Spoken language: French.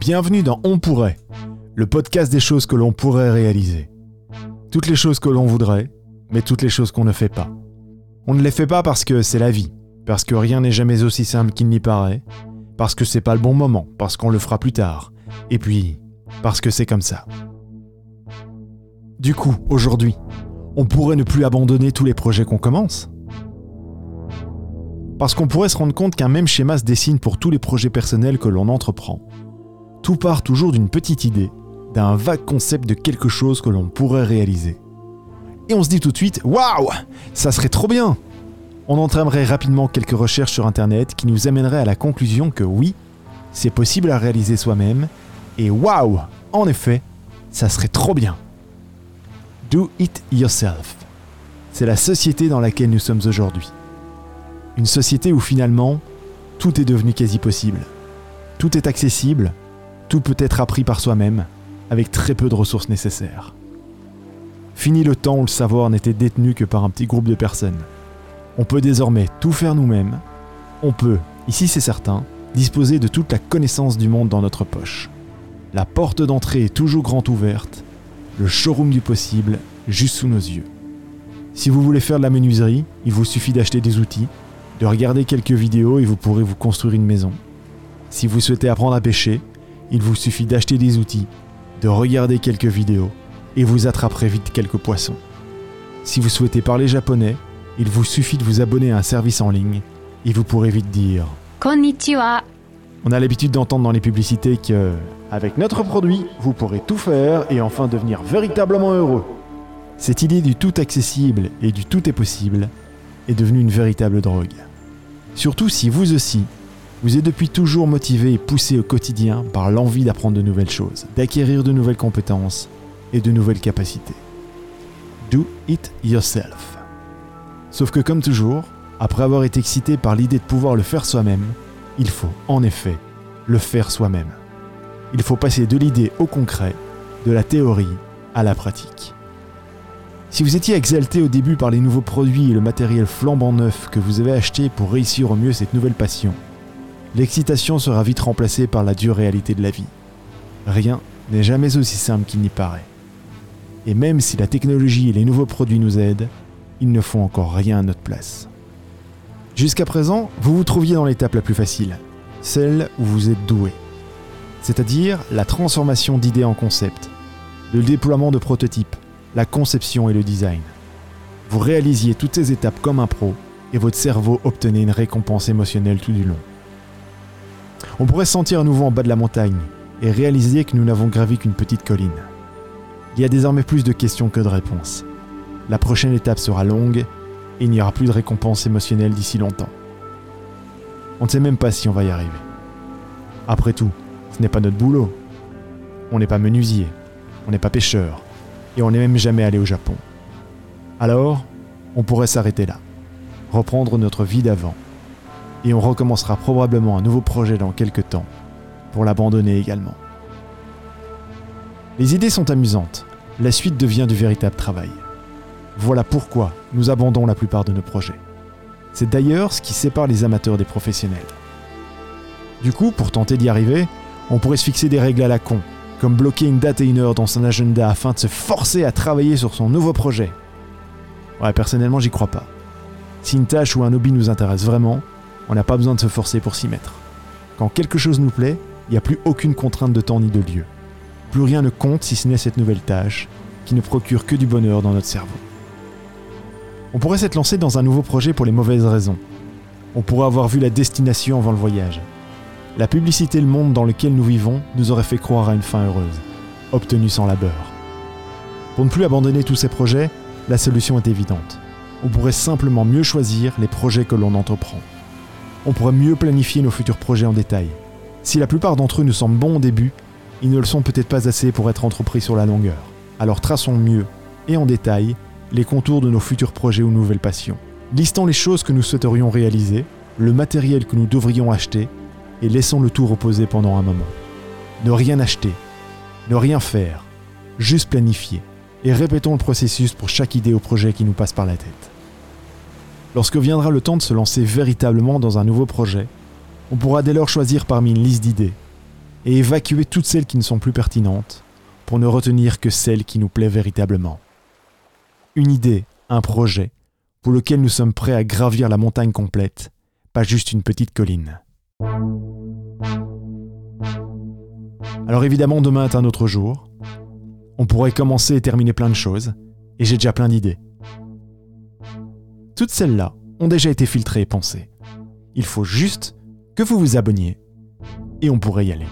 Bienvenue dans On pourrait, le podcast des choses que l'on pourrait réaliser. Toutes les choses que l'on voudrait, mais toutes les choses qu'on ne fait pas. On ne les fait pas parce que c'est la vie, parce que rien n'est jamais aussi simple qu'il n'y paraît, parce que c'est pas le bon moment, parce qu'on le fera plus tard, et puis parce que c'est comme ça. Du coup, aujourd'hui, on pourrait ne plus abandonner tous les projets qu'on commence Parce qu'on pourrait se rendre compte qu'un même schéma se dessine pour tous les projets personnels que l'on entreprend. Tout part toujours d'une petite idée, d'un vague concept de quelque chose que l'on pourrait réaliser. Et on se dit tout de suite Waouh Ça serait trop bien On entraînerait rapidement quelques recherches sur internet qui nous amèneraient à la conclusion que oui, c'est possible à réaliser soi-même, et waouh En effet, ça serait trop bien Do it yourself. C'est la société dans laquelle nous sommes aujourd'hui. Une société où finalement, tout est devenu quasi possible. Tout est accessible, tout peut être appris par soi-même, avec très peu de ressources nécessaires. Fini le temps où le savoir n'était détenu que par un petit groupe de personnes. On peut désormais tout faire nous-mêmes. On peut, ici c'est certain, disposer de toute la connaissance du monde dans notre poche. La porte d'entrée est toujours grande ouverte, le showroom du possible juste sous nos yeux. Si vous voulez faire de la menuiserie, il vous suffit d'acheter des outils, de regarder quelques vidéos et vous pourrez vous construire une maison. Si vous souhaitez apprendre à pêcher, il vous suffit d'acheter des outils, de regarder quelques vidéos et vous attraperez vite quelques poissons. Si vous souhaitez parler japonais, il vous suffit de vous abonner à un service en ligne et vous pourrez vite dire Konnichiwa. On a l'habitude d'entendre dans les publicités que, avec notre produit, vous pourrez tout faire et enfin devenir véritablement heureux. Cette idée du tout accessible et du tout est possible est devenue une véritable drogue. Surtout si vous aussi, vous êtes depuis toujours motivé et poussé au quotidien par l'envie d'apprendre de nouvelles choses, d'acquérir de nouvelles compétences et de nouvelles capacités. Do it yourself. Sauf que comme toujours, après avoir été excité par l'idée de pouvoir le faire soi-même, il faut en effet le faire soi-même. Il faut passer de l'idée au concret, de la théorie à la pratique. Si vous étiez exalté au début par les nouveaux produits et le matériel flambant neuf que vous avez acheté pour réussir au mieux cette nouvelle passion, l'excitation sera vite remplacée par la dure réalité de la vie. Rien n'est jamais aussi simple qu'il n'y paraît. Et même si la technologie et les nouveaux produits nous aident, ils ne font encore rien à notre place. Jusqu'à présent, vous vous trouviez dans l'étape la plus facile, celle où vous êtes doué. C'est-à-dire la transformation d'idées en concepts, le déploiement de prototypes, la conception et le design. Vous réalisiez toutes ces étapes comme un pro et votre cerveau obtenait une récompense émotionnelle tout du long. On pourrait se sentir à nouveau en bas de la montagne et réaliser que nous n'avons gravi qu'une petite colline. Il y a désormais plus de questions que de réponses. La prochaine étape sera longue et il n'y aura plus de récompense émotionnelle d'ici longtemps. On ne sait même pas si on va y arriver. Après tout, ce n'est pas notre boulot. On n'est pas menuisier, on n'est pas pêcheur, et on n'est même jamais allé au Japon. Alors, on pourrait s'arrêter là, reprendre notre vie d'avant, et on recommencera probablement un nouveau projet dans quelques temps, pour l'abandonner également. Les idées sont amusantes, la suite devient du véritable travail. Voilà pourquoi nous abandonnons la plupart de nos projets. C'est d'ailleurs ce qui sépare les amateurs des professionnels. Du coup, pour tenter d'y arriver, on pourrait se fixer des règles à la con, comme bloquer une date et une heure dans son agenda afin de se forcer à travailler sur son nouveau projet. Ouais, personnellement, j'y crois pas. Si une tâche ou un hobby nous intéresse vraiment, on n'a pas besoin de se forcer pour s'y mettre. Quand quelque chose nous plaît, il n'y a plus aucune contrainte de temps ni de lieu. Plus rien ne compte si ce n'est cette nouvelle tâche, qui ne procure que du bonheur dans notre cerveau. On pourrait s'être lancé dans un nouveau projet pour les mauvaises raisons. On pourrait avoir vu la destination avant le voyage. La publicité et le monde dans lequel nous vivons nous aurait fait croire à une fin heureuse, obtenue sans labeur. Pour ne plus abandonner tous ces projets, la solution est évidente. On pourrait simplement mieux choisir les projets que l'on entreprend. On pourrait mieux planifier nos futurs projets en détail. Si la plupart d'entre eux nous semblent bons au début, ils ne le sont peut-être pas assez pour être entrepris sur la longueur. Alors traçons mieux et en détail les contours de nos futurs projets ou nouvelles passions. Listons les choses que nous souhaiterions réaliser, le matériel que nous devrions acheter, et laissons le tout reposer pendant un moment. Ne rien acheter, ne rien faire, juste planifier, et répétons le processus pour chaque idée ou projet qui nous passe par la tête. Lorsque viendra le temps de se lancer véritablement dans un nouveau projet, on pourra dès lors choisir parmi une liste d'idées. et évacuer toutes celles qui ne sont plus pertinentes pour ne retenir que celles qui nous plaît véritablement. Une idée, un projet, pour lequel nous sommes prêts à gravir la montagne complète, pas juste une petite colline. Alors évidemment, demain est un autre jour. On pourrait commencer et terminer plein de choses, et j'ai déjà plein d'idées. Toutes celles-là ont déjà été filtrées et pensées. Il faut juste que vous vous abonniez, et on pourrait y aller.